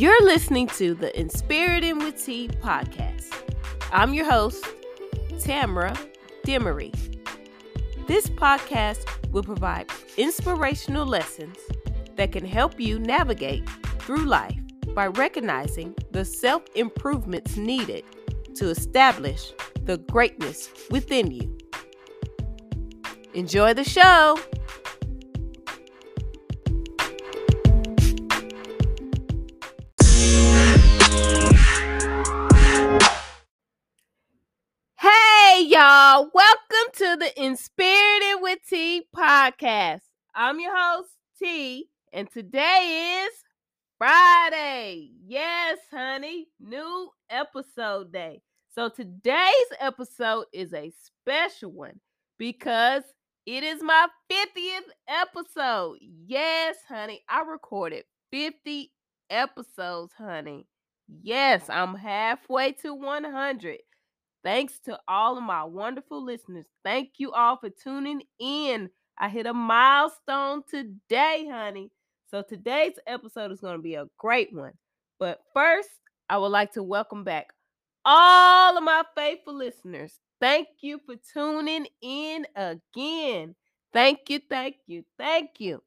You're listening to the Inspirited with T podcast. I'm your host, Tamara Demery. This podcast will provide inspirational lessons that can help you navigate through life by recognizing the self improvements needed to establish the greatness within you. Enjoy the show. Podcast. I'm your host, T, and today is Friday. Yes, honey. New episode day. So today's episode is a special one because it is my 50th episode. Yes, honey. I recorded 50 episodes, honey. Yes, I'm halfway to 100. Thanks to all of my wonderful listeners. Thank you all for tuning in. I hit a milestone today, honey. So today's episode is going to be a great one. But first, I would like to welcome back all of my faithful listeners. Thank you for tuning in again. Thank you, thank you, thank you.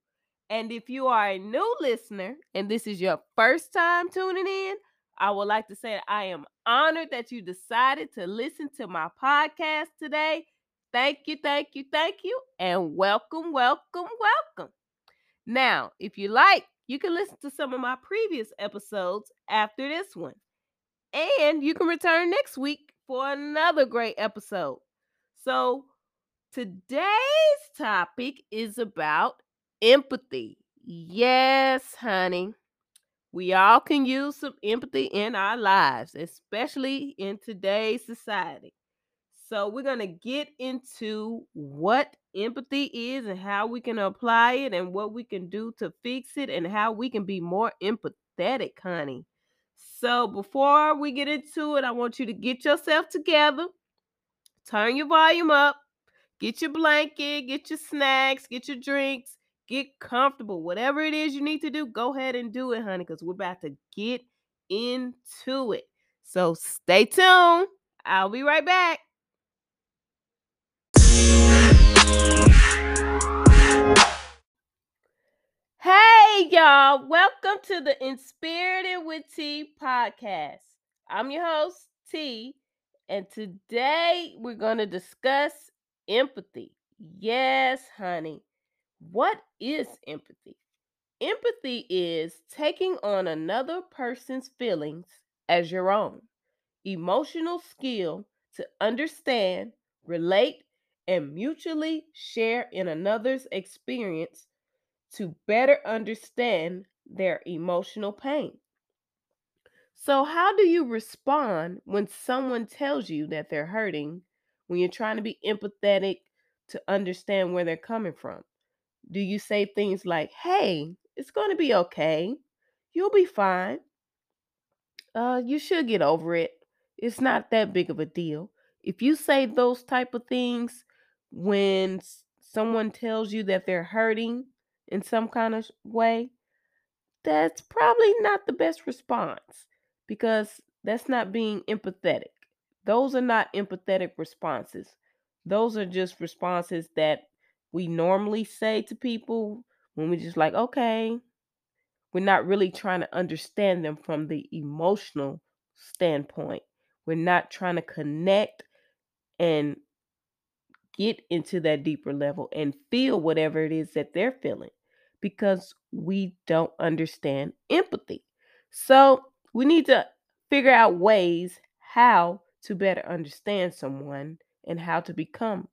And if you are a new listener and this is your first time tuning in, I would like to say I am honored that you decided to listen to my podcast today. Thank you, thank you, thank you, and welcome, welcome, welcome. Now, if you like, you can listen to some of my previous episodes after this one. And you can return next week for another great episode. So, today's topic is about empathy. Yes, honey. We all can use some empathy in our lives, especially in today's society. So, we're going to get into what empathy is and how we can apply it and what we can do to fix it and how we can be more empathetic, honey. So, before we get into it, I want you to get yourself together, turn your volume up, get your blanket, get your snacks, get your drinks, get comfortable. Whatever it is you need to do, go ahead and do it, honey, because we're about to get into it. So, stay tuned. I'll be right back. Hey, y'all. Welcome to the Inspirited with T podcast. I'm your host, T, and today we're going to discuss empathy. Yes, honey. What is empathy? Empathy is taking on another person's feelings as your own, emotional skill to understand, relate, and mutually share in another's experience to better understand their emotional pain. So, how do you respond when someone tells you that they're hurting when you're trying to be empathetic to understand where they're coming from? Do you say things like, hey, it's going to be okay. You'll be fine. Uh, you should get over it. It's not that big of a deal. If you say those type of things when someone tells you that they're hurting in some kind of way, that's probably not the best response because that's not being empathetic. Those are not empathetic responses. Those are just responses that we normally say to people when we're just like, okay, we're not really trying to understand them from the emotional standpoint. We're not trying to connect and get into that deeper level and feel whatever it is that they're feeling because we don't understand empathy. So we need to figure out ways how to better understand someone and how to become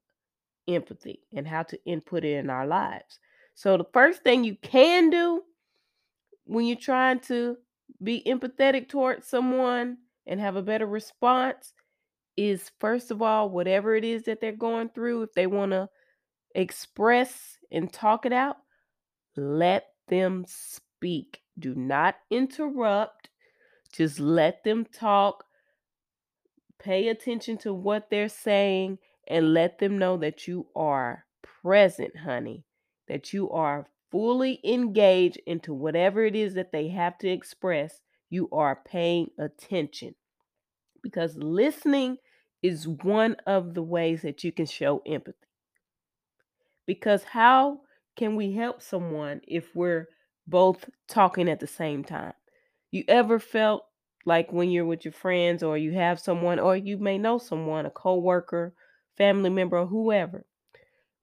empathy and how to input it in our lives. So the first thing you can do when you're trying to be empathetic towards someone and have a better response is first of all, whatever it is that they're going through, if they want to express and talk it out, let them speak. Do not interrupt. Just let them talk. Pay attention to what they're saying and let them know that you are present, honey, that you are fully engaged into whatever it is that they have to express. you are paying attention. Because listening is one of the ways that you can show empathy. Because how can we help someone if we're both talking at the same time? You ever felt like when you're with your friends or you have someone or you may know someone, a coworker, family member, or whoever,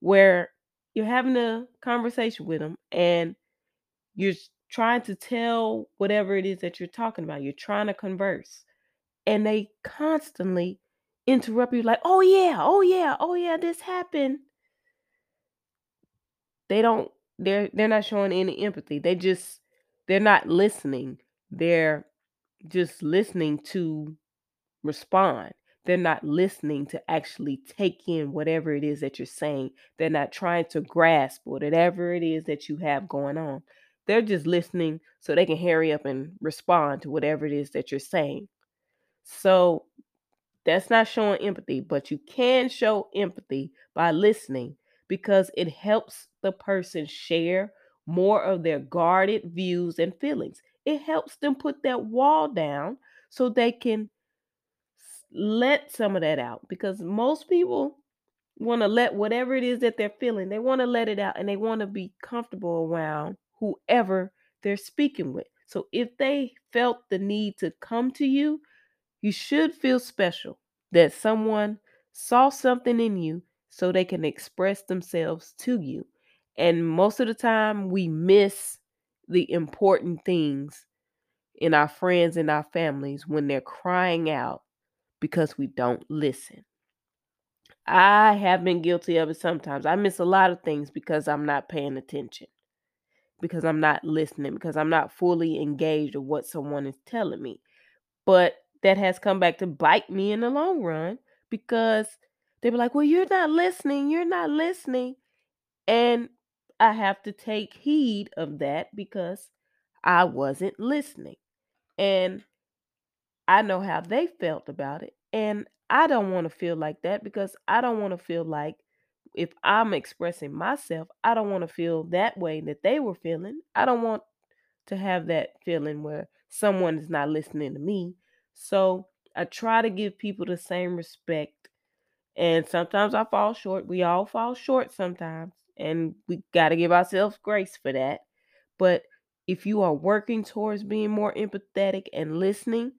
where you're having a conversation with them and you're trying to tell whatever it is that you're talking about. You're trying to converse. And they constantly interrupt you like, "Oh yeah, oh yeah, oh yeah, this happened." They don't they're they're not showing any empathy. They just they're not listening. They're just listening to respond. They're not listening to actually take in whatever it is that you're saying. They're not trying to grasp whatever it is that you have going on. They're just listening so they can hurry up and respond to whatever it is that you're saying. So that's not showing empathy, but you can show empathy by listening because it helps the person share more of their guarded views and feelings. It helps them put that wall down so they can let some of that out because most people want to let whatever it is that they're feeling, they want to let it out and they want to be comfortable around whoever they're speaking with. So if they felt the need to come to you, you should feel special that someone saw something in you so they can express themselves to you. And most of the time, we miss the important things in our friends and our families when they're crying out because we don't listen. I have been guilty of it sometimes. I miss a lot of things because I'm not paying attention, because I'm not listening, because I'm not fully engaged with what someone is telling me. But that has come back to bite me in the long run because they were like, Well, you're not listening. You're not listening. And I have to take heed of that because I wasn't listening. And I know how they felt about it. And I don't want to feel like that because I don't want to feel like if I'm expressing myself, I don't want to feel that way that they were feeling. I don't want to have that feeling where someone is not listening to me. So I try to give people the same respect. And sometimes I fall short. We all fall short sometimes. And we got to give ourselves grace for that. But if you are working towards being more empathetic and listening,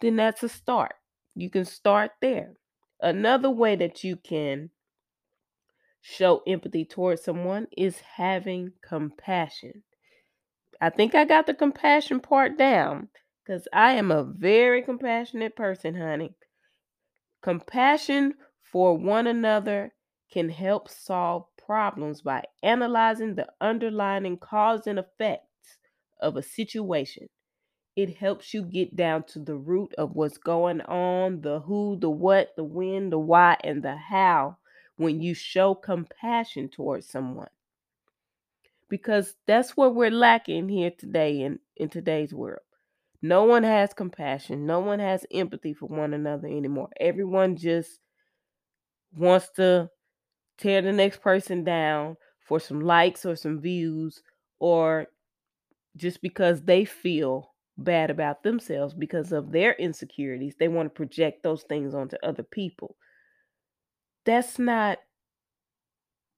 then that's a start. You can start there. Another way that you can show empathy towards someone is having compassion. I think I got the compassion part down because I am a very compassionate person, honey. Compassion for one another can help solve problems by analyzing the underlying cause and effects of a situation. It helps you get down to the root of what's going on the who, the what, the when, the why, and the how when you show compassion towards someone. Because that's what we're lacking here today in, in today's world. No one has compassion. No one has empathy for one another anymore. Everyone just wants to tear the next person down for some likes or some views or just because they feel bad about themselves because of their insecurities. They want to project those things onto other people. That's not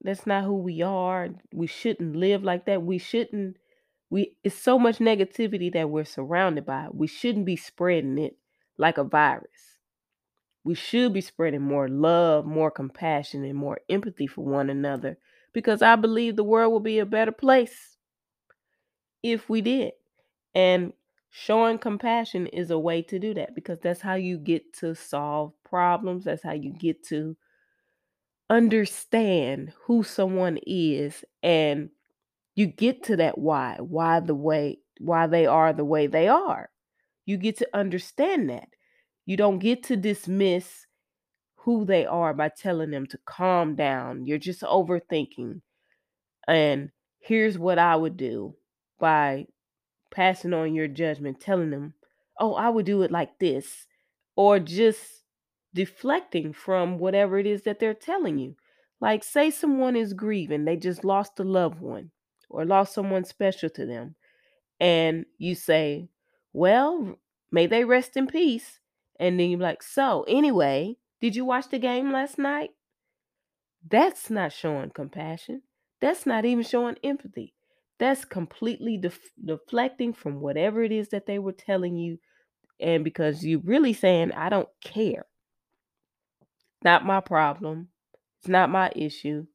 that's not who we are. We shouldn't live like that. We shouldn't we it's so much negativity that we're surrounded by. We shouldn't be spreading it like a virus. We should be spreading more love, more compassion, and more empathy for one another because I believe the world will be a better place if we did. And showing compassion is a way to do that because that's how you get to solve problems. That's how you get to understand who someone is and you get to that why, why the way, why they are the way they are. You get to understand that. You don't get to dismiss who they are by telling them to calm down. You're just overthinking. And here's what I would do by passing on your judgment, telling them, oh, I would do it like this, or just deflecting from whatever it is that they're telling you. Like, say someone is grieving, they just lost a loved one or lost someone special to them, and you say, Well, may they rest in peace. And then you're like, so anyway, did you watch the game last night? That's not showing compassion. That's not even showing empathy. That's completely def- deflecting from whatever it is that they were telling you. And because you're really saying, I don't care. Not my problem. It's not my issue.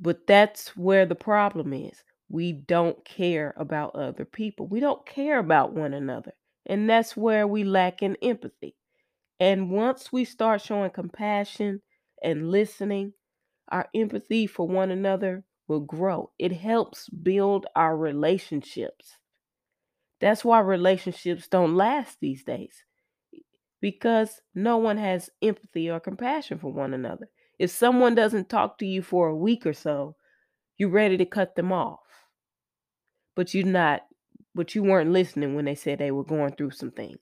But that's where the problem is. We don't care about other people. We don't care about one another. And that's where we lack in empathy. And once we start showing compassion and listening, our empathy for one another will grow. It helps build our relationships. That's why relationships don't last these days because no one has empathy or compassion for one another. If someone doesn't talk to you for a week or so, you're ready to cut them off. But you're not but you weren't listening when they said they were going through some things.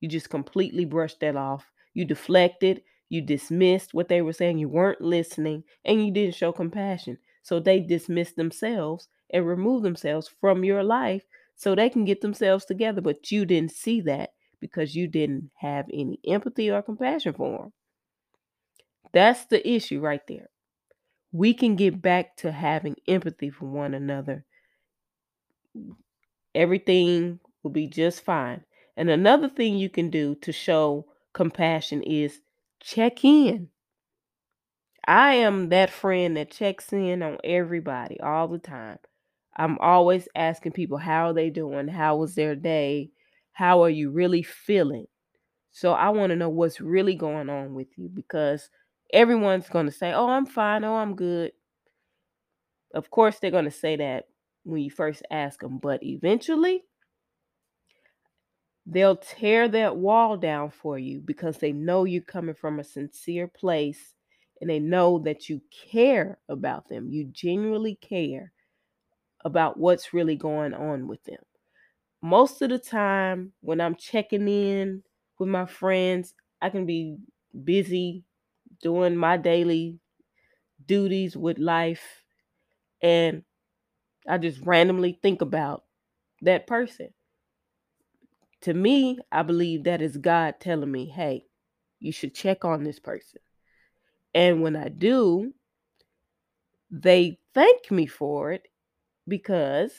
You just completely brushed that off. You deflected, you dismissed what they were saying, you weren't listening, and you didn't show compassion. So they dismissed themselves and removed themselves from your life so they can get themselves together. But you didn't see that because you didn't have any empathy or compassion for them. That's the issue right there. We can get back to having empathy for one another. Everything will be just fine. And another thing you can do to show compassion is check in. I am that friend that checks in on everybody all the time. I'm always asking people how are they doing? How was their day? How are you really feeling? So I want to know what's really going on with you because everyone's going to say, "Oh, I'm fine. Oh, I'm good." Of course, they're going to say that when you first ask them, but eventually they'll tear that wall down for you because they know you're coming from a sincere place and they know that you care about them. You genuinely care about what's really going on with them. Most of the time, when I'm checking in with my friends, I can be busy doing my daily duties with life, and I just randomly think about that person. To me, I believe that is God telling me, hey, you should check on this person. And when I do, they thank me for it because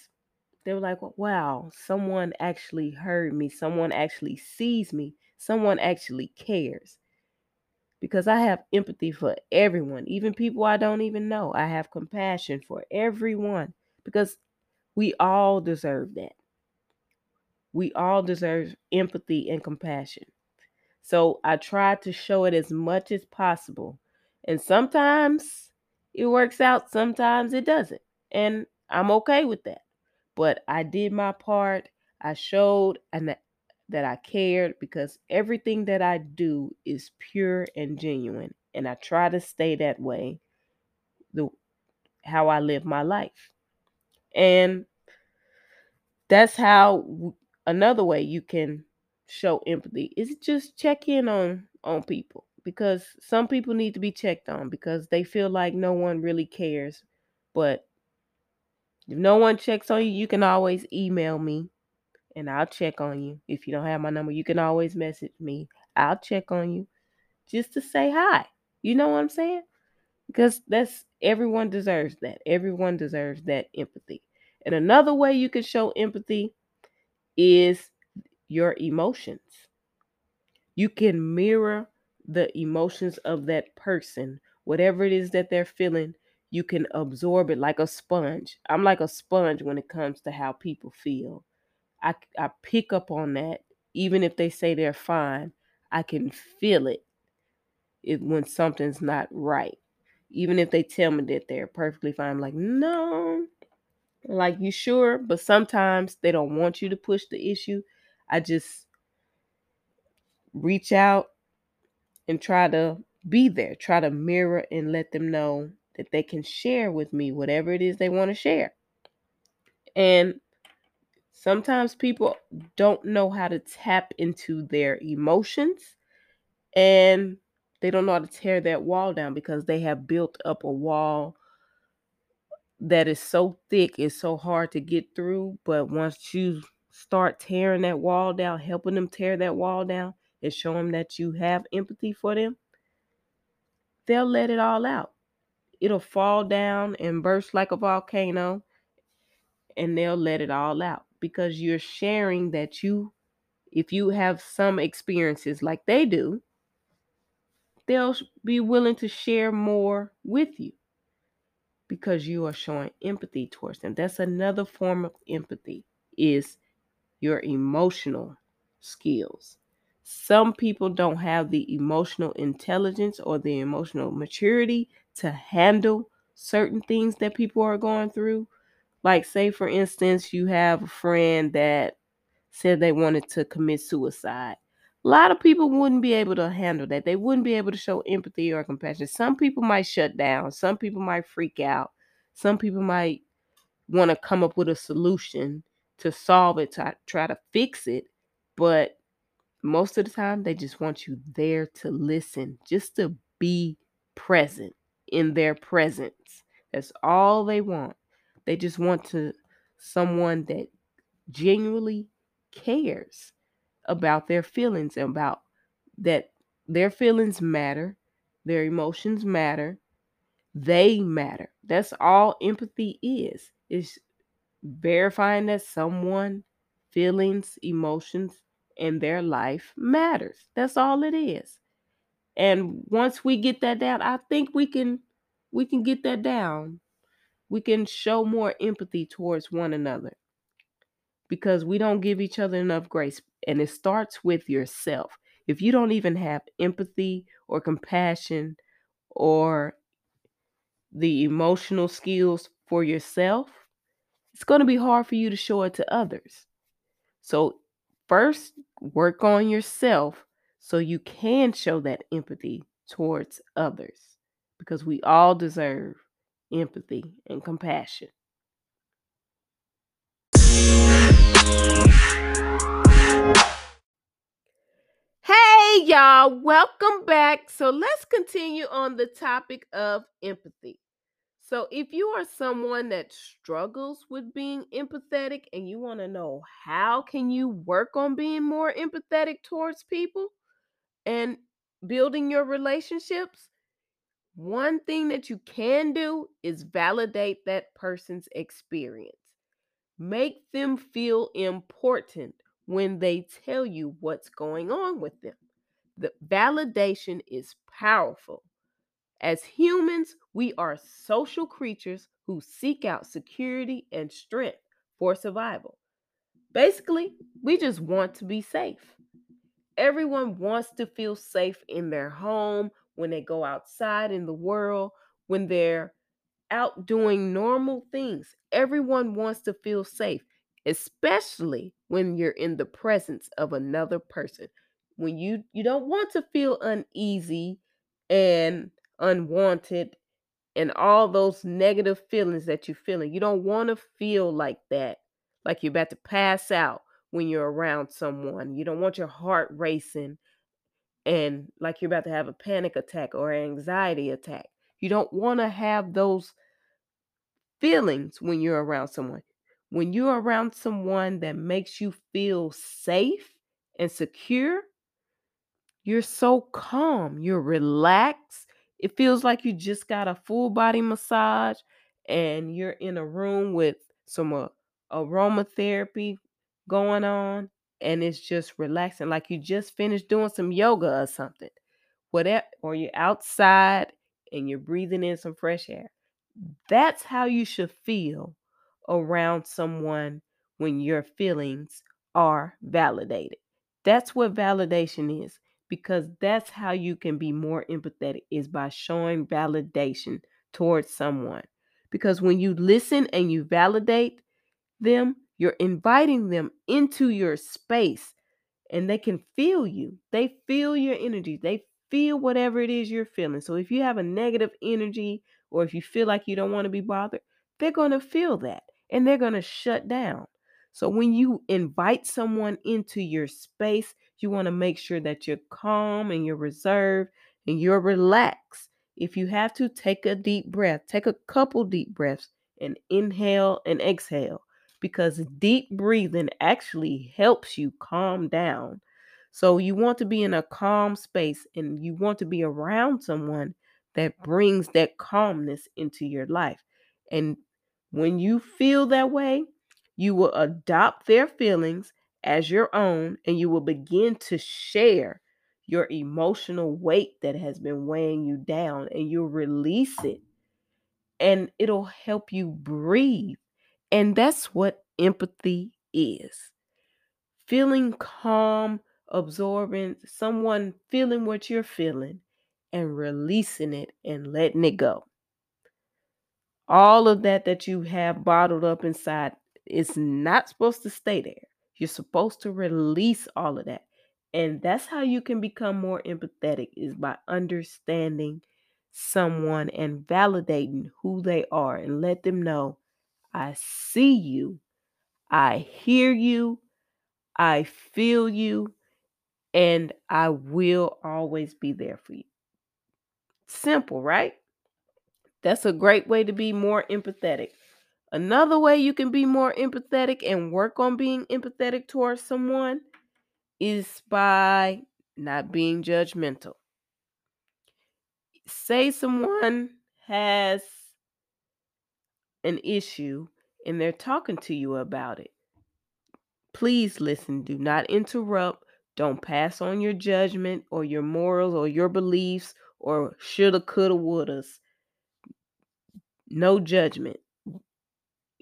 they were like, wow, someone actually heard me. Someone actually sees me. Someone actually cares. Because I have empathy for everyone, even people I don't even know. I have compassion for everyone because we all deserve that. We all deserve empathy and compassion. So I try to show it as much as possible. And sometimes it works out, sometimes it doesn't. And I'm okay with that. But I did my part. I showed and that, I cared because everything that I do is pure and genuine. And I try to stay that way the how I live my life. And that's how another way you can show empathy is just check in on on people because some people need to be checked on because they feel like no one really cares but if no one checks on you you can always email me and I'll check on you. If you don't have my number you can always message me. I'll check on you just to say hi. You know what I'm saying? Because that's everyone deserves that. Everyone deserves that empathy. And another way you can show empathy is your emotions. You can mirror the emotions of that person, whatever it is that they're feeling, you can absorb it like a sponge. I'm like a sponge when it comes to how people feel. I, I pick up on that. Even if they say they're fine, I can feel it, it when something's not right. Even if they tell me that they're perfectly fine, I'm like, no, like you sure? But sometimes they don't want you to push the issue. I just reach out and try to be there, try to mirror and let them know that they can share with me whatever it is they want to share. And sometimes people don't know how to tap into their emotions and they don't know how to tear that wall down because they have built up a wall that is so thick, it's so hard to get through. But once you start tearing that wall down, helping them tear that wall down, and show them that you have empathy for them, they'll let it all out. It'll fall down and burst like a volcano, and they'll let it all out because you're sharing that you, if you have some experiences like they do, they'll be willing to share more with you because you are showing empathy towards them. That's another form of empathy is your emotional skills. Some people don't have the emotional intelligence or the emotional maturity to handle certain things that people are going through. Like, say, for instance, you have a friend that said they wanted to commit suicide. A lot of people wouldn't be able to handle that. They wouldn't be able to show empathy or compassion. Some people might shut down. Some people might freak out. Some people might want to come up with a solution to solve it, to try to fix it. But most of the time, they just want you there to listen, just to be present in their presence. That's all they want. They just want to someone that genuinely cares about their feelings and about that their feelings matter, their emotions matter, they matter. That's all empathy is. It's verifying that someone feelings, emotions, and their life matters. That's all it is. And once we get that down, I think we can we can get that down. We can show more empathy towards one another because we don't give each other enough grace. And it starts with yourself. If you don't even have empathy or compassion or the emotional skills for yourself, it's going to be hard for you to show it to others. So, first, work on yourself so you can show that empathy towards others because we all deserve empathy and compassion. Hey, y'all, welcome back. So, let's continue on the topic of empathy. So, if you are someone that struggles with being empathetic and you want to know how can you work on being more empathetic towards people and building your relationships, one thing that you can do is validate that person's experience. Make them feel important when they tell you what's going on with them. The validation is powerful. As humans, we are social creatures who seek out security and strength for survival. Basically, we just want to be safe. Everyone wants to feel safe in their home, when they go outside in the world, when they're out doing normal things. Everyone wants to feel safe, especially when you're in the presence of another person. When you you don't want to feel uneasy and unwanted and all those negative feelings that you're feeling. You don't want to feel like that, like you're about to pass out when you're around someone. You don't want your heart racing and like you're about to have a panic attack or anxiety attack. You don't want to have those feelings when you're around someone. When you're around someone that makes you feel safe and secure, you're so calm, you're relaxed. It feels like you just got a full body massage and you're in a room with some uh, aromatherapy going on and it's just relaxing like you just finished doing some yoga or something. Whatever or you're outside and you're breathing in some fresh air. That's how you should feel around someone when your feelings are validated. That's what validation is because that's how you can be more empathetic is by showing validation towards someone. Because when you listen and you validate them, you're inviting them into your space and they can feel you. They feel your energy. They feel whatever it is you're feeling. So if you have a negative energy or if you feel like you don't want to be bothered, they're going to feel that and they're going to shut down. So when you invite someone into your space, you want to make sure that you're calm and you're reserved and you're relaxed. If you have to, take a deep breath. Take a couple deep breaths and inhale and exhale because deep breathing actually helps you calm down. So you want to be in a calm space and you want to be around someone that brings that calmness into your life. And when you feel that way, you will adopt their feelings as your own and you will begin to share your emotional weight that has been weighing you down and you'll release it and it'll help you breathe. And that's what empathy is feeling calm, absorbing, someone feeling what you're feeling and releasing it and letting it go. All of that that you have bottled up inside is not supposed to stay there. You're supposed to release all of that. And that's how you can become more empathetic is by understanding someone and validating who they are and let them know I see you, I hear you, I feel you, and I will always be there for you. Simple, right? That's a great way to be more empathetic. Another way you can be more empathetic and work on being empathetic towards someone is by not being judgmental. Say someone has an issue and they're talking to you about it. Please listen. Do not interrupt. Don't pass on your judgment or your morals or your beliefs or shoulda, coulda, wouldas. No judgment.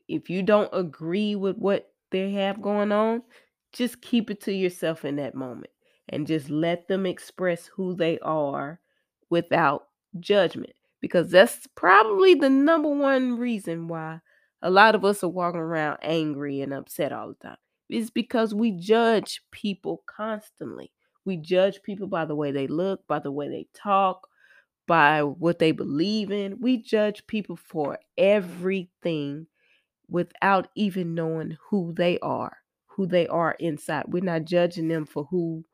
If you don't agree with what they have going on, just keep it to yourself in that moment and just let them express who they are without judgment because that's probably the number one reason why a lot of us are walking around angry and upset all the time. It's because we judge people constantly. We judge people by the way they look, by the way they talk, by what they believe in. We judge people for everything without even knowing who they are, who they are inside. We're not judging them for who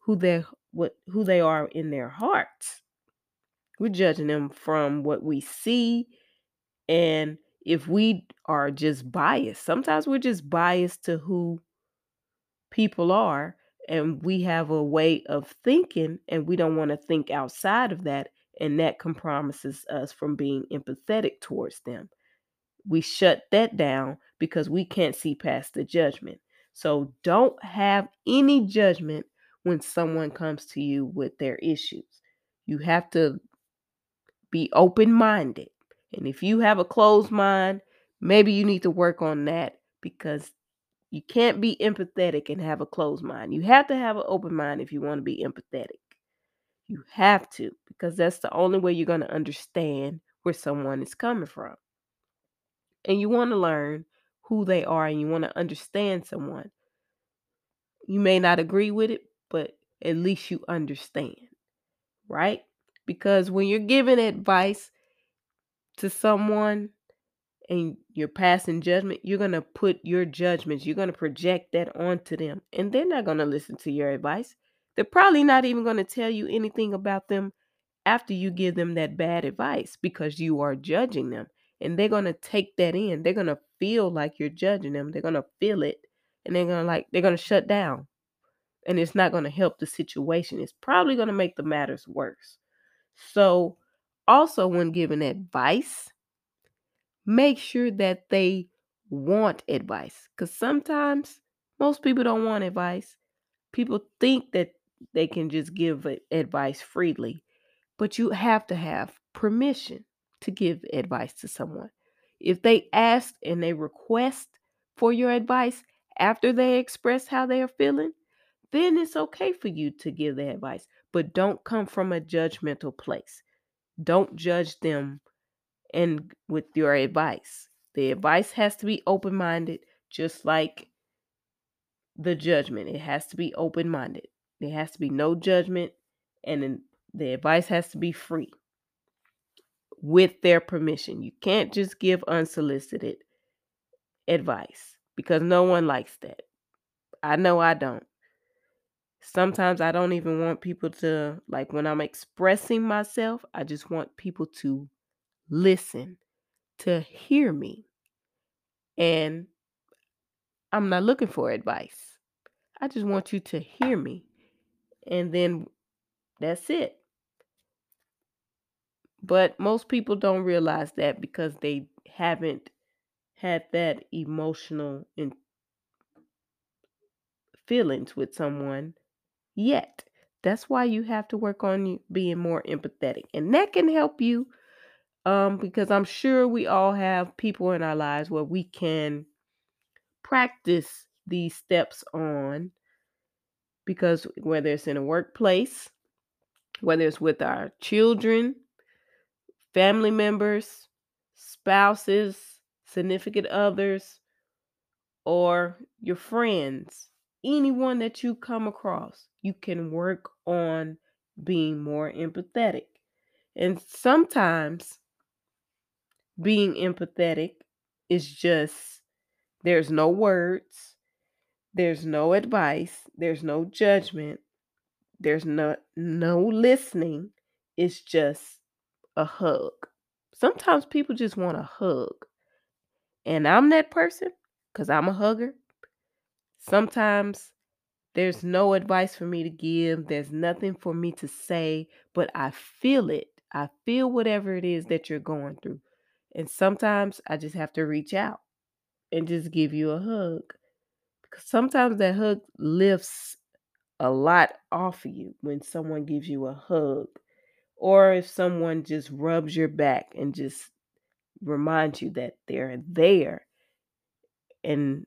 who they what who they are in their hearts. We're judging them from what we see and if we are just biased. Sometimes we're just biased to who people are and we have a way of thinking and we don't want to think outside of that and that compromises us from being empathetic towards them we shut that down because we can't see past the judgment. So don't have any judgment when someone comes to you with their issues. You have to be open minded. And if you have a closed mind, maybe you need to work on that because you can't be empathetic and have a closed mind. You have to have an open mind if you want to be empathetic. You have to because that's the only way you're going to understand where someone is coming from and you want to learn who they are and you want to understand someone. You may not agree with it, but at least you understand, right? Because when you're giving advice to someone and you're passing judgment, you're going to put your judgments, you're going to project that onto them, and they're not going to listen to your advice. They're probably not even going to tell you anything about them after you give them that bad advice because you are judging them and they're going to take that in. They're going to feel like you're judging them. They're going to feel it and they're going to like they're going to shut down. And it's not going to help the situation. It's probably going to make the matters worse. So, also when giving advice, make sure that they want advice cuz sometimes most people don't want advice. People think that they can just give advice freely, but you have to have permission to give advice to someone. If they ask and they request for your advice after they express how they are feeling, then it's okay for you to give the advice, but don't come from a judgmental place. Don't judge them and with your advice. The advice has to be open-minded just like the judgment. It has to be open-minded. There has to be no judgment and the advice has to be free with their permission. You can't just give unsolicited advice because no one likes that. I know I don't. Sometimes I don't even want people to, like, when I'm expressing myself, I just want people to listen, to hear me. And I'm not looking for advice. I just want you to hear me. And then that's it. But most people don't realize that because they haven't had that emotional in- feelings with someone yet. That's why you have to work on being more empathetic. And that can help you um, because I'm sure we all have people in our lives where we can practice these steps on because whether it's in a workplace, whether it's with our children, family members, spouses, significant others, or your friends, anyone that you come across, you can work on being more empathetic. And sometimes being empathetic is just there's no words, there's no advice, there's no judgment, there's no no listening. It's just a hug. Sometimes people just want a hug. And I'm that person cuz I'm a hugger. Sometimes there's no advice for me to give. There's nothing for me to say, but I feel it. I feel whatever it is that you're going through. And sometimes I just have to reach out and just give you a hug. Because sometimes that hug lifts a lot off of you when someone gives you a hug. Or if someone just rubs your back and just reminds you that they're there and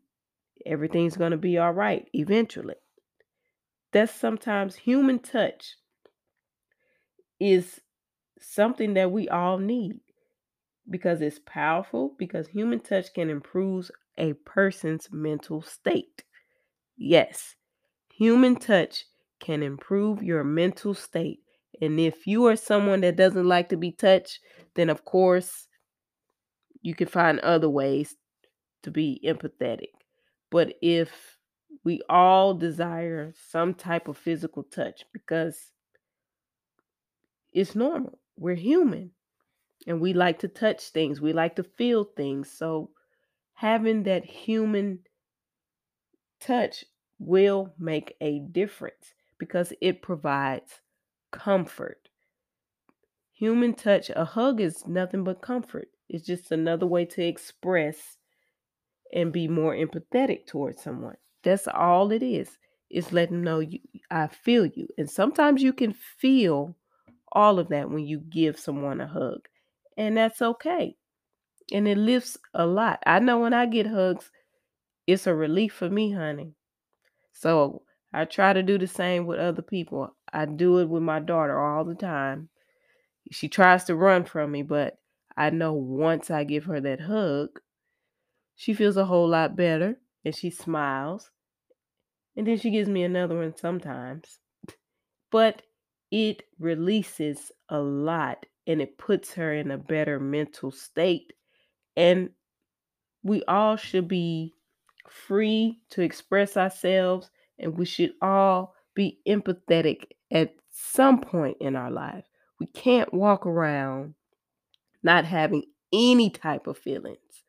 everything's going to be all right eventually. That's sometimes human touch is something that we all need because it's powerful, because human touch can improve a person's mental state. Yes, human touch can improve your mental state. And if you are someone that doesn't like to be touched, then of course you can find other ways to be empathetic. But if we all desire some type of physical touch because it's normal, we're human and we like to touch things, we like to feel things. So having that human touch will make a difference because it provides comfort. Human touch, a hug is nothing but comfort. It's just another way to express and be more empathetic towards someone. That's all it is. It's letting them know you I feel you. And sometimes you can feel all of that when you give someone a hug. And that's okay. And it lifts a lot. I know when I get hugs, it's a relief for me, honey. So I try to do the same with other people. I do it with my daughter all the time. She tries to run from me, but I know once I give her that hug, she feels a whole lot better and she smiles. And then she gives me another one sometimes. But it releases a lot and it puts her in a better mental state. And we all should be free to express ourselves and we should all be empathetic at some point in our life. We can't walk around not having any type of feelings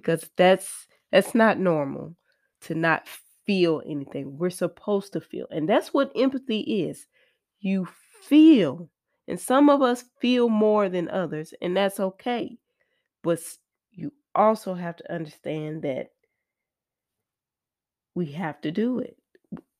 because that's that's not normal to not feel anything. We're supposed to feel. And that's what empathy is. You feel. And some of us feel more than others, and that's okay. But you also have to understand that we have to do it.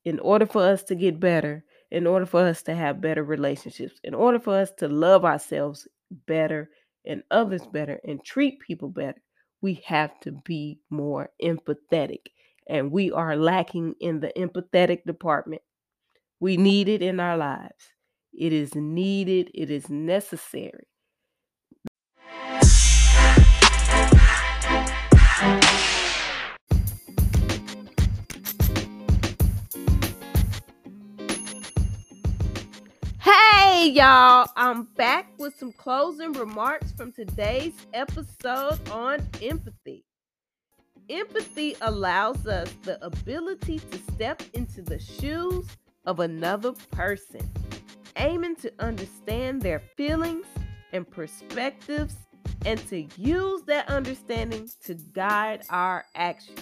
In order for us to get better, in order for us to have better relationships, in order for us to love ourselves better and others better and treat people better, we have to be more empathetic. And we are lacking in the empathetic department. We need it in our lives. It is needed, it is necessary. Y'all, I'm back with some closing remarks from today's episode on empathy. Empathy allows us the ability to step into the shoes of another person, aiming to understand their feelings and perspectives and to use that understanding to guide our actions.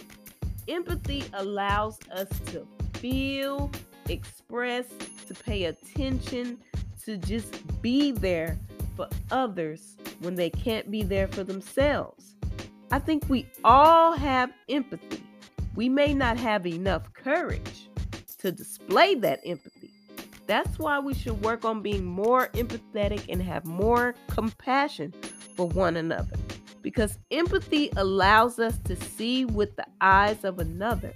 empathy allows us to feel, express, to pay attention, to just be there for others when they can't be there for themselves. I think we all have empathy. We may not have enough courage to display that empathy. That's why we should work on being more empathetic and have more compassion for one another. Because empathy allows us to see with the eyes of another,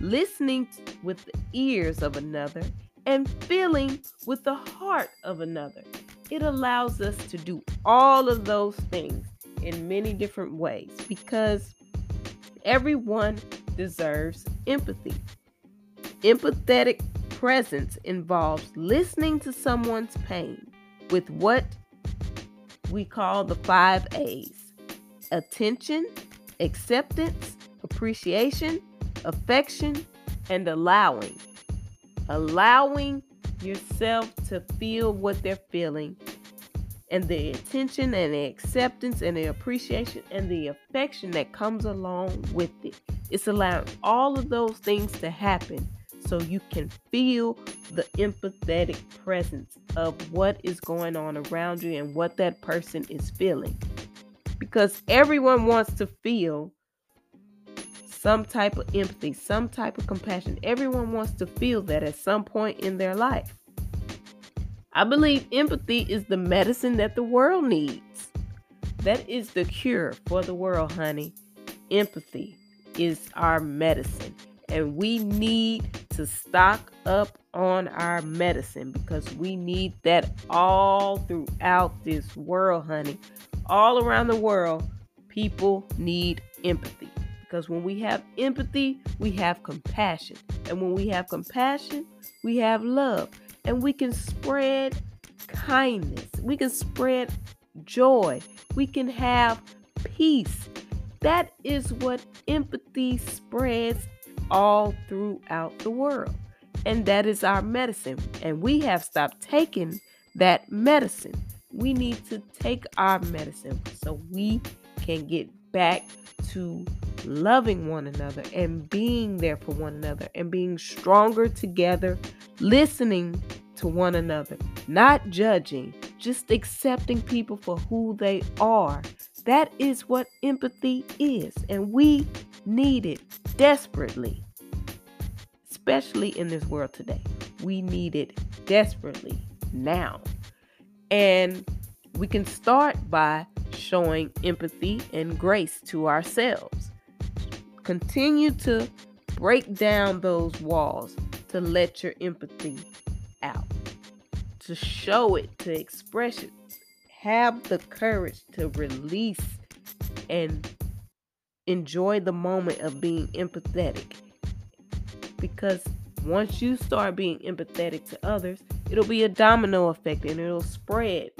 listening with the ears of another, and feeling with the heart of another. It allows us to do all of those things in many different ways because everyone deserves empathy. Empathetic presence involves listening to someone's pain with what we call the five A's attention, acceptance, appreciation, affection, and allowing. Allowing yourself to feel what they're feeling and the attention and the acceptance and the appreciation and the affection that comes along with it. It's allowing all of those things to happen so you can feel the empathetic presence of what is going on around you and what that person is feeling. Because everyone wants to feel some type of empathy, some type of compassion. Everyone wants to feel that at some point in their life. I believe empathy is the medicine that the world needs. That is the cure for the world, honey. Empathy is our medicine. And we need to stock up on our medicine because we need that all throughout this world, honey. All around the world, people need empathy. Because when we have empathy, we have compassion. And when we have compassion, we have love. And we can spread kindness. We can spread joy. We can have peace. That is what empathy spreads all throughout the world. And that is our medicine. And we have stopped taking that medicine. We need to take our medicine so we can get back to loving one another and being there for one another and being stronger together, listening to one another, not judging, just accepting people for who they are. That is what empathy is, and we need it desperately, especially in this world today. We need it desperately now. And we can start by showing empathy and grace to ourselves. Continue to break down those walls to let your empathy out, to show it, to express it. Have the courage to release and enjoy the moment of being empathetic. Because once you start being empathetic to others, it'll be a domino effect and it'll spread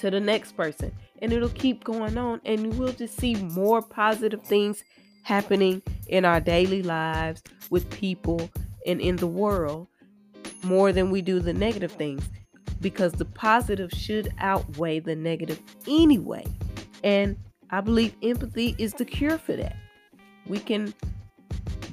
to the next person and it'll keep going on and you will just see more positive things happening in our daily lives with people and in the world more than we do the negative things because the positive should outweigh the negative anyway. And I believe empathy is the cure for that. We can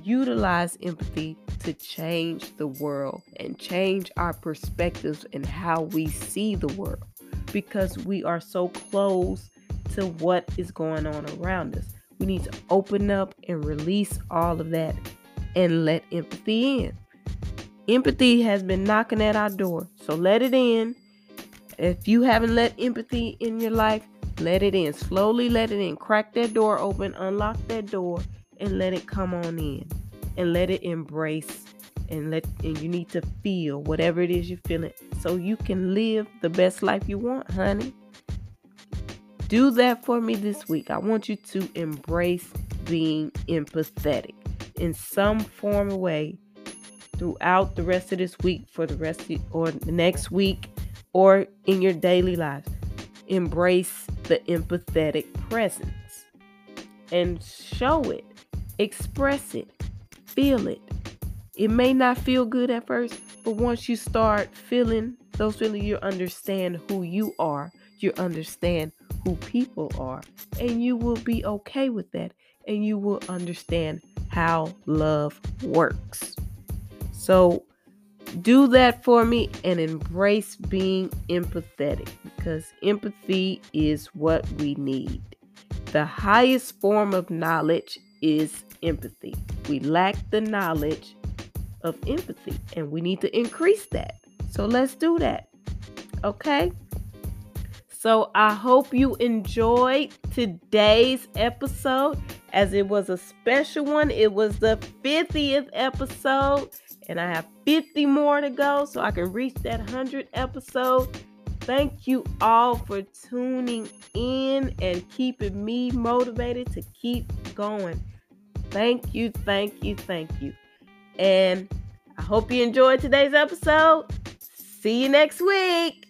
utilize empathy to change the world and change our perspectives and how we see the world because we are so close to what is going on around us. We need to open up and release all of that and let empathy in. Empathy has been knocking at our door, so let it in. If you haven't let empathy in your life, let it in. Slowly let it in. Crack that door open, unlock that door, and let it come on in. And let it embrace and let and you need to feel whatever it is you're feeling so you can live the best life you want, honey. Do that for me this week. I want you to embrace being empathetic in some form or way throughout the rest of this week for the rest of, or next week or in your daily lives. Embrace the empathetic presence and show it, express it, feel it. It may not feel good at first, but once you start feeling those feelings, you understand who you are, you understand who people are, and you will be okay with that, and you will understand how love works. So do that for me and embrace being empathetic because empathy is what we need. The highest form of knowledge is empathy. We lack the knowledge of empathy and we need to increase that. So let's do that. Okay? So I hope you enjoyed today's episode as it was a special one. It was the 50th episode and I have 50 more to go so I can reach that 100 episode. Thank you all for tuning in and keeping me motivated to keep going. Thank you, thank you, thank you. And I hope you enjoyed today's episode. See you next week.